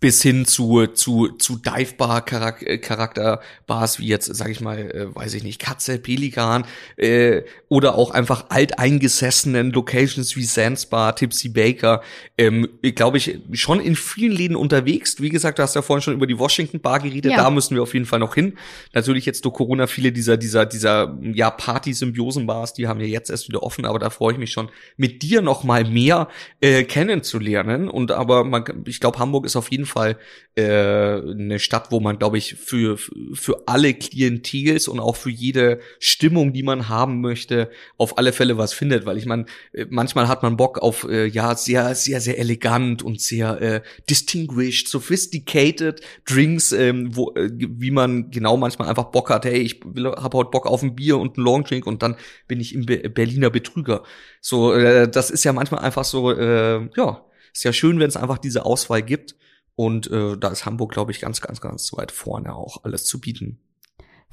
bis hin zu zu zu Divebar Charakterbars wie jetzt sage ich mal äh, weiß ich nicht Katze Pelikan äh, oder auch einfach alteingesessenen Locations wie Sandsbar Tipsy Baker. Ähm, glaube ich schon in vielen Läden unterwegs. Wie gesagt du hast ja vorhin schon über die Washington Bar geredet. Ja. da müssen wir auf jeden Fall noch hin. Natürlich jetzt durch Corona viele dieser dieser dieser ja Party Symbiosen Bars die haben ja jetzt erst wieder offen aber da freue ich mich schon mit dir noch mal mehr äh, kennenzulernen. Und aber man ich glaube Hamburg ist auf jeden Fall äh, eine Stadt, wo man, glaube ich, für, für alle Klientels und auch für jede Stimmung, die man haben möchte, auf alle Fälle was findet. Weil ich meine, äh, manchmal hat man Bock auf äh, ja sehr, sehr, sehr elegant und sehr äh, distinguished, sophisticated Drinks, ähm, wo, äh, wie man genau manchmal einfach Bock hat, hey, ich habe heute Bock auf ein Bier und einen Longdrink und dann bin ich im Be Berliner Betrüger. So, äh, das ist ja manchmal einfach so, äh, ja, ist ja schön, wenn es einfach diese Auswahl gibt. Und äh, da ist Hamburg, glaube ich, ganz, ganz, ganz weit vorne auch alles zu bieten.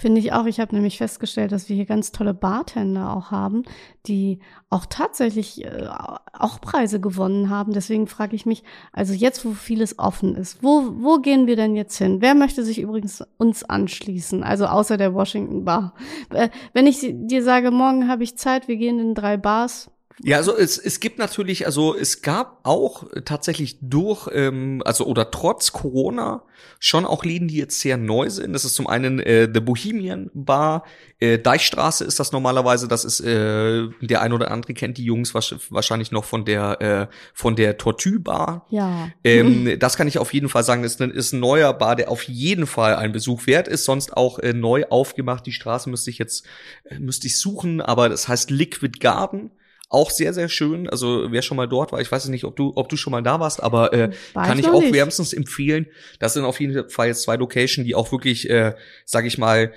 Finde ich auch. Ich habe nämlich festgestellt, dass wir hier ganz tolle Bartender auch haben, die auch tatsächlich äh, auch Preise gewonnen haben. Deswegen frage ich mich, also jetzt, wo vieles offen ist, wo, wo gehen wir denn jetzt hin? Wer möchte sich übrigens uns anschließen? Also außer der Washington Bar. Äh, wenn ich dir sage, morgen habe ich Zeit, wir gehen in drei Bars, ja, also es, es gibt natürlich, also es gab auch tatsächlich durch, ähm, also oder trotz Corona schon auch Läden, die jetzt sehr neu sind. Das ist zum einen äh, The Bohemian Bar, äh, Deichstraße ist das normalerweise, das ist, äh, der ein oder andere kennt die Jungs wahrscheinlich noch von der, äh, von der Tortue Bar. Ja. Ähm, das kann ich auf jeden Fall sagen, ist ein, ist ein neuer Bar, der auf jeden Fall ein Besuch wert ist, sonst auch äh, neu aufgemacht. Die Straße müsste ich jetzt, äh, müsste ich suchen, aber das heißt Liquid Garden. Auch sehr, sehr schön. Also wer schon mal dort war, ich weiß nicht, ob du, ob du schon mal da warst, aber äh, kann ich, ich auch nicht. wärmstens empfehlen. Das sind auf jeden Fall jetzt zwei Locations, die auch wirklich, äh, sag ich mal,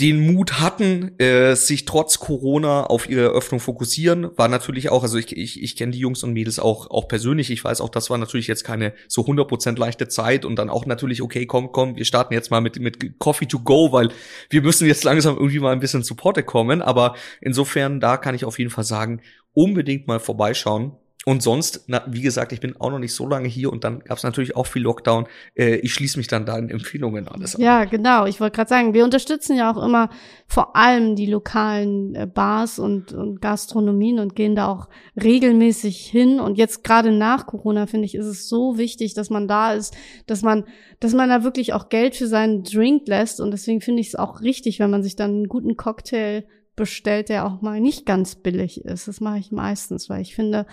den Mut hatten, äh, sich trotz Corona auf ihre Eröffnung fokussieren, war natürlich auch, also ich, ich, ich kenne die Jungs und Mädels auch, auch persönlich. Ich weiß auch, das war natürlich jetzt keine so 100% leichte Zeit und dann auch natürlich, okay, komm, komm, wir starten jetzt mal mit, mit Coffee to go, weil wir müssen jetzt langsam irgendwie mal ein bisschen Supporte kommen. Aber insofern, da kann ich auf jeden Fall sagen, unbedingt mal vorbeischauen. Und sonst, na, wie gesagt, ich bin auch noch nicht so lange hier und dann gab es natürlich auch viel Lockdown. Äh, ich schließe mich dann da in Empfehlungen alles an. Ja, genau. Ich wollte gerade sagen, wir unterstützen ja auch immer vor allem die lokalen äh, Bars und, und Gastronomien und gehen da auch regelmäßig hin. Und jetzt gerade nach Corona, finde ich, ist es so wichtig, dass man da ist, dass man, dass man da wirklich auch Geld für seinen Drink lässt. Und deswegen finde ich es auch richtig, wenn man sich dann einen guten Cocktail bestellt, der auch mal nicht ganz billig ist. Das mache ich meistens, weil ich finde,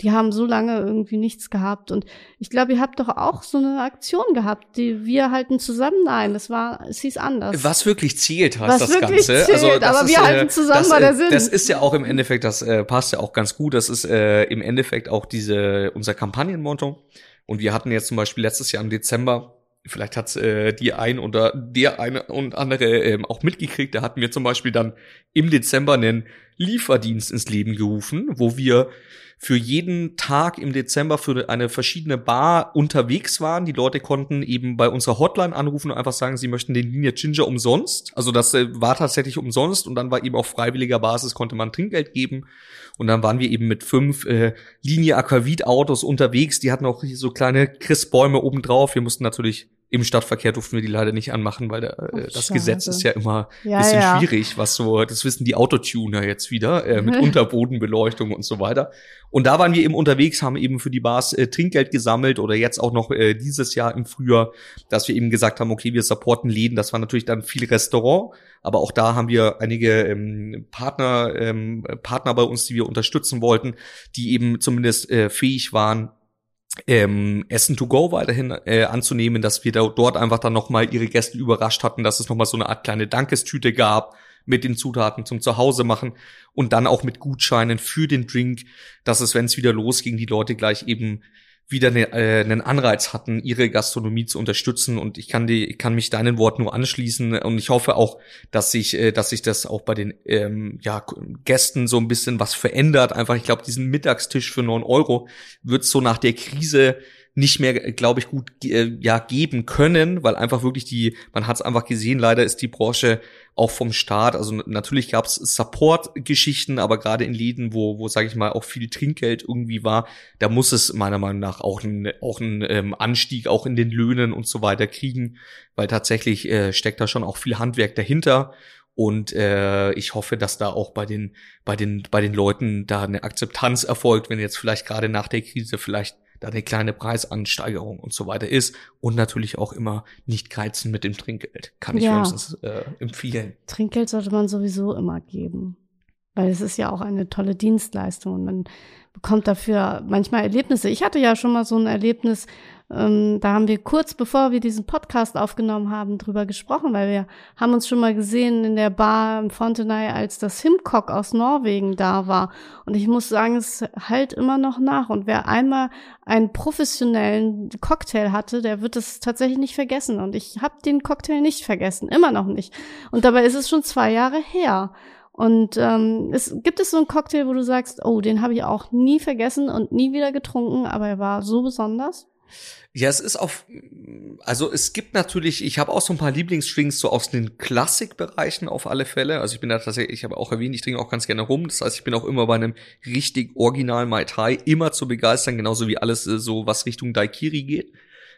die haben so lange irgendwie nichts gehabt. Und ich glaube, ihr habt doch auch so eine Aktion gehabt, die wir halten zusammen. Nein, das war, es hieß anders. Was wirklich zählt, heißt Was das wirklich Ganze. Zählt, also, das aber ist, wir halten zusammen das, bei der Sinn. Das ist ja auch im Endeffekt, das äh, passt ja auch ganz gut. Das ist äh, im Endeffekt auch diese unser Kampagnenmotto. Und wir hatten jetzt zum Beispiel letztes Jahr im Dezember vielleicht hat's äh, die ein oder der eine und andere ähm, auch mitgekriegt. Da hatten wir zum Beispiel dann im Dezember einen Lieferdienst ins Leben gerufen, wo wir für jeden Tag im Dezember für eine verschiedene Bar unterwegs waren. Die Leute konnten eben bei unserer Hotline anrufen und einfach sagen, sie möchten den Linie Ginger umsonst. Also das äh, war tatsächlich umsonst und dann war eben auf freiwilliger Basis konnte man Trinkgeld geben. Und dann waren wir eben mit fünf äh, Linie Aquavit Autos unterwegs. Die hatten auch so kleine Christbäume oben drauf. Wir mussten natürlich im Stadtverkehr durften wir die leider nicht anmachen, weil der, äh, das Gesetz ist ja immer ja, bisschen ja. schwierig, was so, das wissen die Autotuner jetzt wieder, äh, mit Unterbodenbeleuchtung und so weiter. Und da waren wir eben unterwegs, haben eben für die Bars äh, Trinkgeld gesammelt oder jetzt auch noch äh, dieses Jahr im Frühjahr, dass wir eben gesagt haben, okay, wir supporten Läden. Das war natürlich dann viel Restaurant, aber auch da haben wir einige ähm, Partner, ähm, Partner bei uns, die wir unterstützen wollten, die eben zumindest äh, fähig waren, ähm, Essen to go weiterhin äh, anzunehmen, dass wir da, dort einfach dann nochmal ihre Gäste überrascht hatten, dass es nochmal so eine Art kleine Dankestüte gab mit den Zutaten zum Zuhause machen und dann auch mit Gutscheinen für den Drink, dass es, wenn es wieder losging, die Leute gleich eben wieder ne, äh, einen Anreiz hatten, ihre Gastronomie zu unterstützen. Und ich kann die, ich kann mich deinen Wort nur anschließen. Und ich hoffe auch, dass sich, äh, dass sich das auch bei den ähm, ja, Gästen so ein bisschen was verändert. Einfach, ich glaube, diesen Mittagstisch für neun Euro wird so nach der Krise nicht mehr, glaube ich, gut äh, ja geben können, weil einfach wirklich die, man hat es einfach gesehen, leider ist die Branche auch vom Staat, also natürlich gab es Support-Geschichten, aber gerade in Läden, wo, wo sage ich mal, auch viel Trinkgeld irgendwie war, da muss es meiner Meinung nach auch ein, auch ein ähm, Anstieg auch in den Löhnen und so weiter kriegen, weil tatsächlich äh, steckt da schon auch viel Handwerk dahinter. Und äh, ich hoffe, dass da auch bei den, bei den, bei den Leuten da eine Akzeptanz erfolgt, wenn jetzt vielleicht gerade nach der Krise vielleicht da eine kleine Preisansteigerung und so weiter ist. Und natürlich auch immer nicht geizen mit dem Trinkgeld. Kann ich ja. wenigstens äh, empfehlen. Trinkgeld sollte man sowieso immer geben. Weil es ist ja auch eine tolle Dienstleistung und man bekommt dafür manchmal Erlebnisse. Ich hatte ja schon mal so ein Erlebnis, ähm, da haben wir kurz bevor wir diesen Podcast aufgenommen haben, drüber gesprochen, weil wir haben uns schon mal gesehen in der Bar im Fontenay, als das Himcock aus Norwegen da war. Und ich muss sagen, es halt immer noch nach. Und wer einmal einen professionellen Cocktail hatte, der wird es tatsächlich nicht vergessen. Und ich habe den Cocktail nicht vergessen, immer noch nicht. Und dabei ist es schon zwei Jahre her. Und ähm, es gibt es so einen Cocktail, wo du sagst, oh, den habe ich auch nie vergessen und nie wieder getrunken, aber er war so besonders. Ja, es ist auf, also es gibt natürlich, ich habe auch so ein paar Lieblingsdrinks so aus den Klassikbereichen auf alle Fälle. Also ich bin da tatsächlich, ich habe auch erwähnt, ich trinke auch ganz gerne rum. Das heißt, ich bin auch immer bei einem richtig originalen Mai Tai immer zu begeistern, genauso wie alles äh, so, was Richtung Daikiri geht.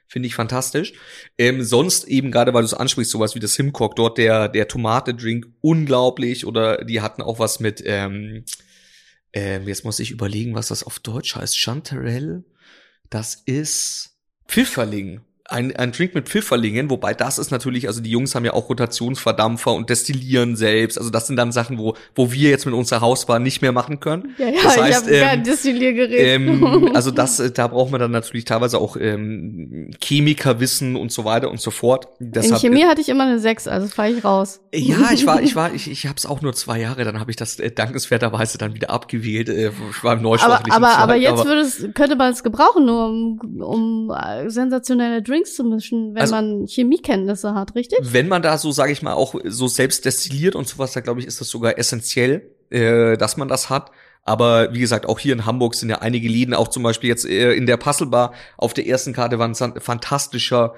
Finde ich fantastisch. Ähm, sonst eben gerade, weil du es ansprichst, sowas wie das Simcock, dort der, der Tomate-Drink, unglaublich. Oder die hatten auch was mit, ähm, ähm, jetzt muss ich überlegen, was das auf Deutsch heißt. Chanterelle? Das ist Pfifferling ein, ein Drink mit Pfifferlingen, wobei das ist natürlich, also die Jungs haben ja auch Rotationsverdampfer und destillieren selbst. Also das sind dann Sachen, wo, wo wir jetzt mit unserer Hausbar nicht mehr machen können. Ja, ja, das heißt, ich habe ähm, kein Destilliergerät. Ähm, also das, äh, da braucht man dann natürlich teilweise auch ähm, Chemikerwissen und so weiter und so fort. Deshalb, In Chemie hatte ich immer eine 6, also fahre ich raus. Ja, ich war, ich war, ich, ich habe es auch nur zwei Jahre, dann habe ich das äh, dankenswerterweise dann wieder abgewählt. Äh, ich war im Neusprachlichen aber, aber, aber jetzt würde es, könnte man es gebrauchen, nur um, um äh, sensationelle Drinks Drinks zu mischen, wenn also, man Chemiekenntnisse hat, richtig? Wenn man da so, sage ich mal, auch so selbst destilliert und sowas, da glaube ich, ist das sogar essentiell, äh, dass man das hat. Aber wie gesagt, auch hier in Hamburg sind ja einige Läden, auch zum Beispiel jetzt äh, in der Puzzlebar auf der ersten Karte war ein fantastischer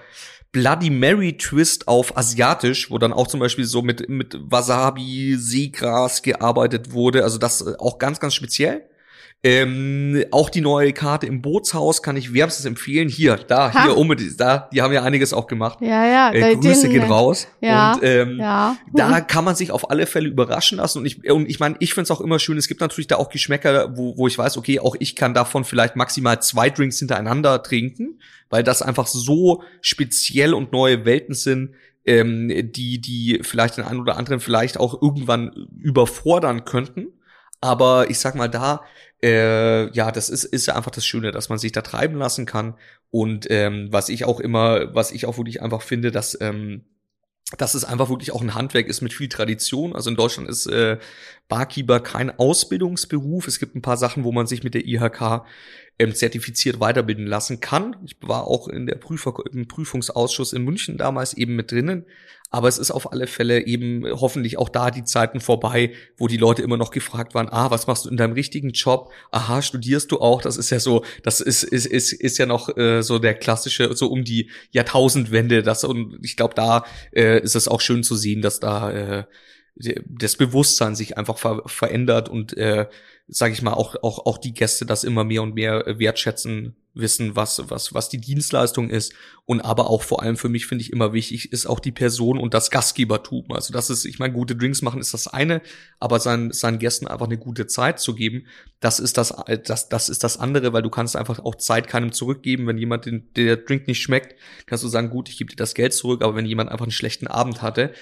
Bloody Mary Twist auf asiatisch, wo dann auch zum Beispiel so mit, mit Wasabi, Seegras gearbeitet wurde. Also das äh, auch ganz, ganz speziell. Ähm, auch die neue Karte im Bootshaus kann ich wärmstens empfehlen. Hier, da, ha. hier unbedingt, da, die haben ja einiges auch gemacht. Ja, ja. Äh, Grüße gehen raus. Ja, und ähm, ja. da kann man sich auf alle Fälle überraschen lassen. Und ich, und ich meine, ich finde es auch immer schön. Es gibt natürlich da auch Geschmäcker, wo, wo ich weiß, okay, auch ich kann davon vielleicht maximal zwei Drinks hintereinander trinken, weil das einfach so speziell und neue Welten sind ähm, die, die vielleicht den einen oder anderen vielleicht auch irgendwann überfordern könnten. Aber ich sag mal, da äh, ja, das ist, ist ja einfach das Schöne, dass man sich da treiben lassen kann. Und ähm, was ich auch immer, was ich auch wirklich einfach finde, dass ähm, dass es einfach wirklich auch ein Handwerk ist mit viel Tradition. Also in Deutschland ist äh, Barkeeper kein Ausbildungsberuf. Es gibt ein paar Sachen, wo man sich mit der IHK ähm, zertifiziert weiterbilden lassen kann. Ich war auch in der Prüfer im Prüfungsausschuss in München damals eben mit drinnen. Aber es ist auf alle Fälle eben hoffentlich auch da die Zeiten vorbei, wo die Leute immer noch gefragt waren, ah, was machst du in deinem richtigen Job? Aha, studierst du auch? Das ist ja so, das ist, ist, ist, ist ja noch äh, so der klassische, so um die Jahrtausendwende. Das, und ich glaube, da äh, ist es auch schön zu sehen, dass da äh, das Bewusstsein sich einfach ver verändert und äh, sage ich mal auch auch auch die Gäste das immer mehr und mehr wertschätzen wissen, was, was, was die Dienstleistung ist. Und aber auch vor allem für mich finde ich immer wichtig, ist auch die Person und das Gastgebertum. Also das ist, ich meine, gute Drinks machen ist das eine, aber seinen, seinen Gästen einfach eine gute Zeit zu geben, das ist das, das, das ist das andere, weil du kannst einfach auch Zeit keinem zurückgeben. Wenn jemand den, der Drink nicht schmeckt, kannst du sagen, gut, ich gebe dir das Geld zurück, aber wenn jemand einfach einen schlechten Abend hatte,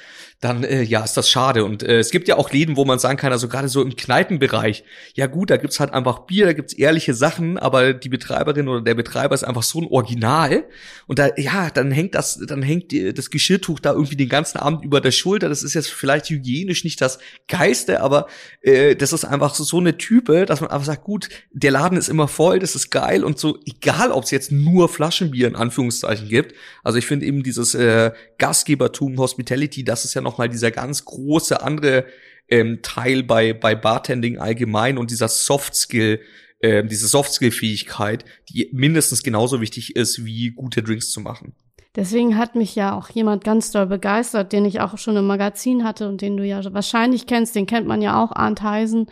dann äh, ja, ist das schade. Und äh, es gibt ja auch Läden, wo man sagen kann, also gerade so im Kneipenbereich, ja gut, da gibt's halt einfach Bier, da gibt's ehrliche Sachen, aber die Betreiberin oder oder der Betreiber ist einfach so ein Original und da ja, dann hängt das dann hängt das Geschirrtuch da irgendwie den ganzen Abend über der Schulter. Das ist jetzt vielleicht hygienisch nicht das geiste, aber äh, das ist einfach so, so eine Type, dass man einfach sagt, gut, der Laden ist immer voll, das ist geil und so egal, ob es jetzt nur Flaschenbier in Anführungszeichen gibt. Also ich finde eben dieses äh, Gastgebertum, Hospitality, das ist ja noch mal dieser ganz große andere ähm, Teil bei bei Bartending allgemein und dieser Soft Skill äh, diese Softskill-Fähigkeit, die mindestens genauso wichtig ist, wie gute Drinks zu machen. Deswegen hat mich ja auch jemand ganz doll begeistert, den ich auch schon im Magazin hatte und den du ja wahrscheinlich kennst, den kennt man ja auch, Arndt Heisen,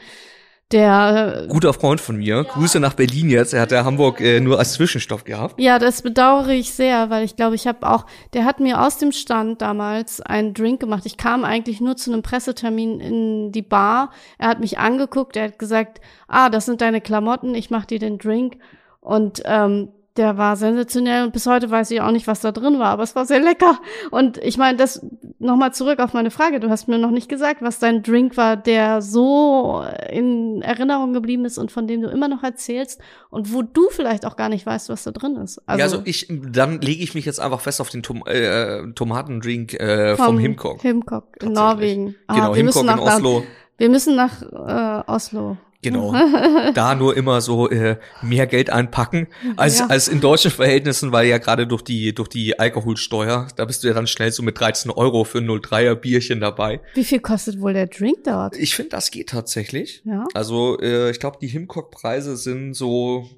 der guter Freund von mir. Ja. Grüße nach Berlin jetzt. Er hat ja Hamburg äh, nur als Zwischenstopp gehabt. Ja, das bedauere ich sehr, weil ich glaube, ich habe auch, der hat mir aus dem Stand damals einen Drink gemacht. Ich kam eigentlich nur zu einem Pressetermin in die Bar. Er hat mich angeguckt, er hat gesagt, ah, das sind deine Klamotten, ich mach dir den Drink. Und ähm, der war sensationell und bis heute weiß ich auch nicht, was da drin war, aber es war sehr lecker. Und ich meine, das nochmal zurück auf meine Frage. Du hast mir noch nicht gesagt, was dein Drink war, der so in Erinnerung geblieben ist und von dem du immer noch erzählst und wo du vielleicht auch gar nicht weißt, was da drin ist. Also, ja, also ich, dann lege ich mich jetzt einfach fest auf den Tom äh, Tomatendrink äh, vom, vom Himcock. Himcock in Norwegen. Aha, genau, Himcock in Oslo. Wir müssen nach äh, Oslo. Genau. da nur immer so äh, mehr Geld einpacken als ja. als in deutschen Verhältnissen, weil ja gerade durch die durch die Alkoholsteuer, da bist du ja dann schnell so mit 13 Euro für ein 03er Bierchen dabei. Wie viel kostet wohl der Drink dort? Ich finde, das geht tatsächlich. Ja. Also äh, ich glaube, die Himcock-Preise sind so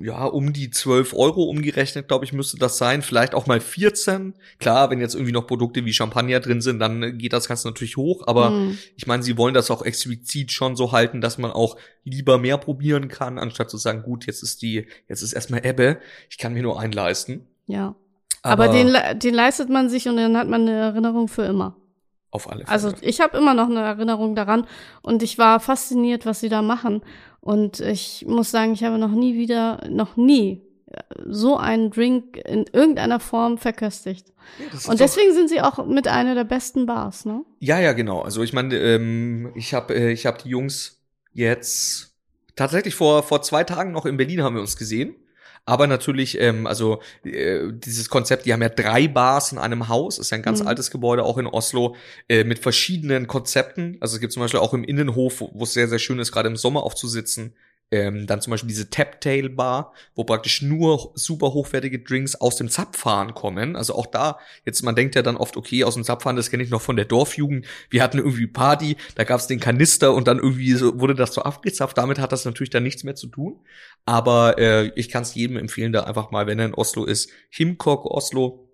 ja, um die 12 Euro umgerechnet, glaube ich, müsste das sein. Vielleicht auch mal 14. Klar, wenn jetzt irgendwie noch Produkte wie Champagner drin sind, dann geht das Ganze natürlich hoch. Aber mm. ich meine, sie wollen das auch explizit schon so halten, dass man auch lieber mehr probieren kann, anstatt zu sagen, gut, jetzt ist die, jetzt ist erstmal Ebbe, ich kann mir nur einen leisten. Ja. Aber, Aber den, den leistet man sich und dann hat man eine Erinnerung für immer. Auf alle Fälle. Also ich habe immer noch eine Erinnerung daran und ich war fasziniert, was sie da machen. Und ich muss sagen, ich habe noch nie wieder, noch nie so einen Drink in irgendeiner Form verköstigt. Ja, und deswegen sind sie auch mit einer der besten Bars, ne? Ja, ja, genau. Also ich meine, ähm, ich habe äh, ich hab die Jungs jetzt tatsächlich vor vor zwei Tagen noch in Berlin haben wir uns gesehen. Aber natürlich, ähm, also äh, dieses Konzept, die haben ja drei Bars in einem Haus, ist ja ein ganz mhm. altes Gebäude, auch in Oslo, äh, mit verschiedenen Konzepten. Also es gibt zum Beispiel auch im Innenhof, wo es sehr, sehr schön ist, gerade im Sommer aufzusitzen, ähm, dann zum Beispiel diese Taptail Bar, wo praktisch nur super hochwertige Drinks aus dem Zapfhahn kommen. Also auch da, jetzt man denkt ja dann oft, okay, aus dem Zapfhahn, das kenne ich noch von der Dorfjugend. Wir hatten irgendwie Party, da gab es den Kanister und dann irgendwie so, wurde das so abgezapft. Damit hat das natürlich dann nichts mehr zu tun. Aber äh, ich kann es jedem empfehlen, da einfach mal, wenn er in Oslo ist, Himkok Oslo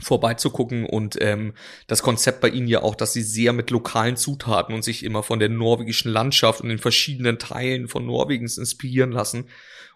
vorbeizugucken und ähm, das Konzept bei ihnen ja auch, dass sie sehr mit lokalen Zutaten und sich immer von der norwegischen Landschaft und den verschiedenen Teilen von Norwegens inspirieren lassen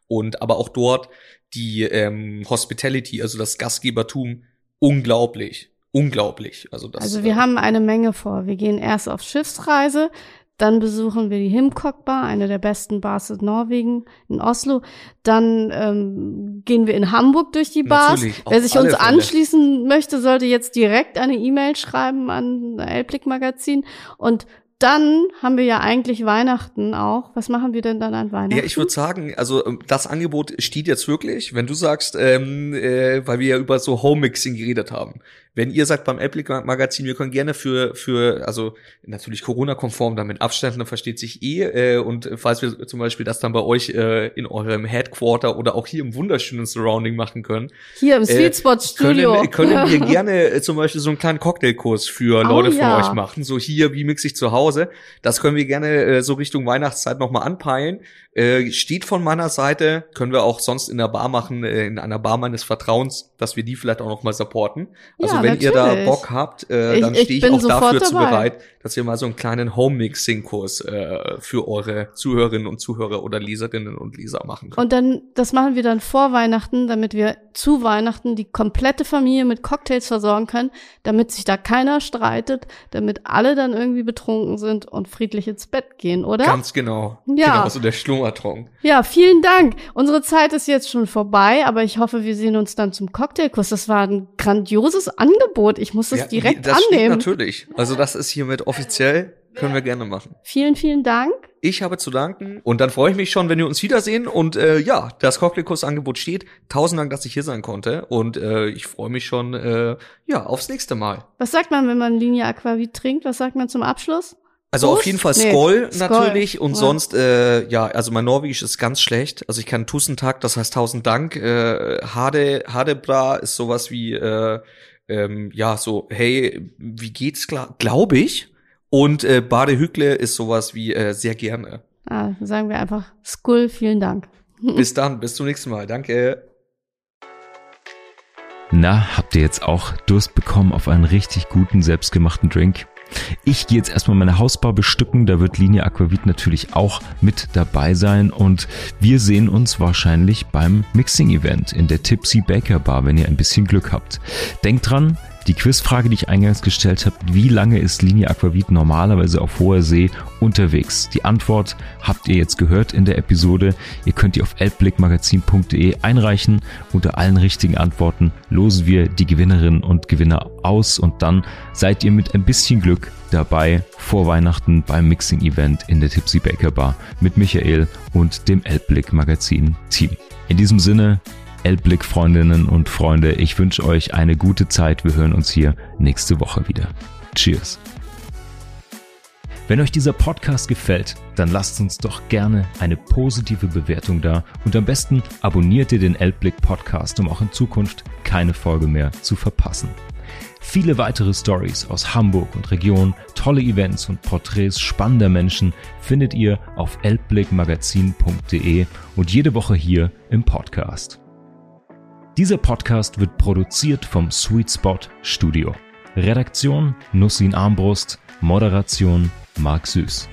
und aber auch dort die ähm, Hospitality, also das Gastgebertum, unglaublich, unglaublich. Also das. Also wir äh, haben eine Menge vor. Wir gehen erst auf Schiffsreise, dann besuchen wir die Himkok Bar, eine der besten Bars in Norwegen, in Oslo. Dann ähm, gehen wir in Hamburg durch die Bars. Natürlich, Wer sich uns anschließen möchte, sollte jetzt direkt eine E-Mail schreiben an Elblick Magazin. Und dann haben wir ja eigentlich Weihnachten auch. Was machen wir denn dann an Weihnachten? Ja, ich würde sagen, also ähm, das Angebot steht jetzt wirklich, wenn du sagst, ähm, äh, weil wir ja über so Home-Mixing geredet haben. Wenn ihr sagt beim Apple Magazin, wir können gerne für, für also natürlich Corona-konform, damit Abständen versteht sich eh, äh, und falls wir zum Beispiel das dann bei euch äh, in eurem Headquarter oder auch hier im wunderschönen Surrounding machen können. Hier im Sweet Spot Studio. Können, können wir gerne äh, zum Beispiel so einen kleinen Cocktailkurs für oh, Leute ja. von euch machen. So hier, wie mix ich zu Hause. Das können wir gerne äh, so Richtung Weihnachtszeit nochmal anpeilen. Äh, steht von meiner Seite, können wir auch sonst in der Bar machen, äh, in einer Bar meines Vertrauens, dass wir die vielleicht auch noch mal supporten. Also ja, wenn natürlich. ihr da Bock habt, äh, dann stehe ich, ich auch dafür zu bereit, dass wir mal so einen kleinen Home-Mixing-Kurs äh, für eure Zuhörerinnen und Zuhörer oder Leserinnen und Leser machen können. Und dann, das machen wir dann vor Weihnachten, damit wir zu Weihnachten die komplette Familie mit Cocktails versorgen können, damit sich da keiner streitet, damit alle dann irgendwie betrunken sind und friedlich ins Bett gehen, oder? Ganz genau. Ja. Genau, so der Schlummertrunk. Ja, vielen Dank. Unsere Zeit ist jetzt schon vorbei, aber ich hoffe, wir sehen uns dann zum Cocktailkurs. Das war ein grandioses Angebot. Ich muss das ja, direkt das annehmen. natürlich. Also das ist hiermit offiziell. Können wir gerne machen. Vielen, vielen Dank. Ich habe zu danken und dann freue ich mich schon, wenn wir uns wiedersehen und äh, ja, das Cocktailkurs-Angebot steht. Tausend Dank, dass ich hier sein konnte und äh, ich freue mich schon äh, ja aufs nächste Mal. Was sagt man, wenn man Linie Aquavit trinkt? Was sagt man zum Abschluss? Also Prost? auf jeden Fall Skoll nee, natürlich Skoll. und ja. sonst äh, ja, also mein Norwegisch ist ganz schlecht. Also ich kann Tussentag, das heißt tausend Dank. Äh, Hade Hadebra ist sowas wie äh, ähm, ja so hey wie geht's klar, glaube ich. Und äh, Bade Hückle ist sowas wie äh, sehr gerne. Ah, sagen wir einfach Skull, vielen Dank. Bis dann, bis zum nächsten Mal. Danke. Na, habt ihr jetzt auch Durst bekommen auf einen richtig guten selbstgemachten Drink? Ich gehe jetzt erstmal meine Hausbar bestücken, da wird Linie Aquavit natürlich auch mit dabei sein und wir sehen uns wahrscheinlich beim Mixing-Event in der Tipsy Baker Bar, wenn ihr ein bisschen Glück habt. Denkt dran, die Quizfrage, die ich eingangs gestellt habe, wie lange ist Linie Aquavit normalerweise auf hoher See unterwegs? Die Antwort habt ihr jetzt gehört in der Episode. Ihr könnt die auf elbblickmagazin.de einreichen. Unter allen richtigen Antworten losen wir die Gewinnerinnen und Gewinner aus und dann seid ihr mit ein bisschen Glück dabei vor Weihnachten beim Mixing-Event in der Tipsy Baker Bar mit Michael und dem Elbblick Magazin Team. In diesem Sinne, Elbblick Freundinnen und Freunde, ich wünsche euch eine gute Zeit. Wir hören uns hier nächste Woche wieder. Cheers. Wenn euch dieser Podcast gefällt, dann lasst uns doch gerne eine positive Bewertung da und am besten abonniert ihr den Elbblick Podcast, um auch in Zukunft keine Folge mehr zu verpassen. Viele weitere Stories aus Hamburg und Region, tolle Events und Porträts spannender Menschen findet ihr auf elbblickmagazin.de und jede Woche hier im Podcast. Dieser Podcast wird produziert vom Sweet Spot Studio. Redaktion Nussin Armbrust, Moderation Marc Süß.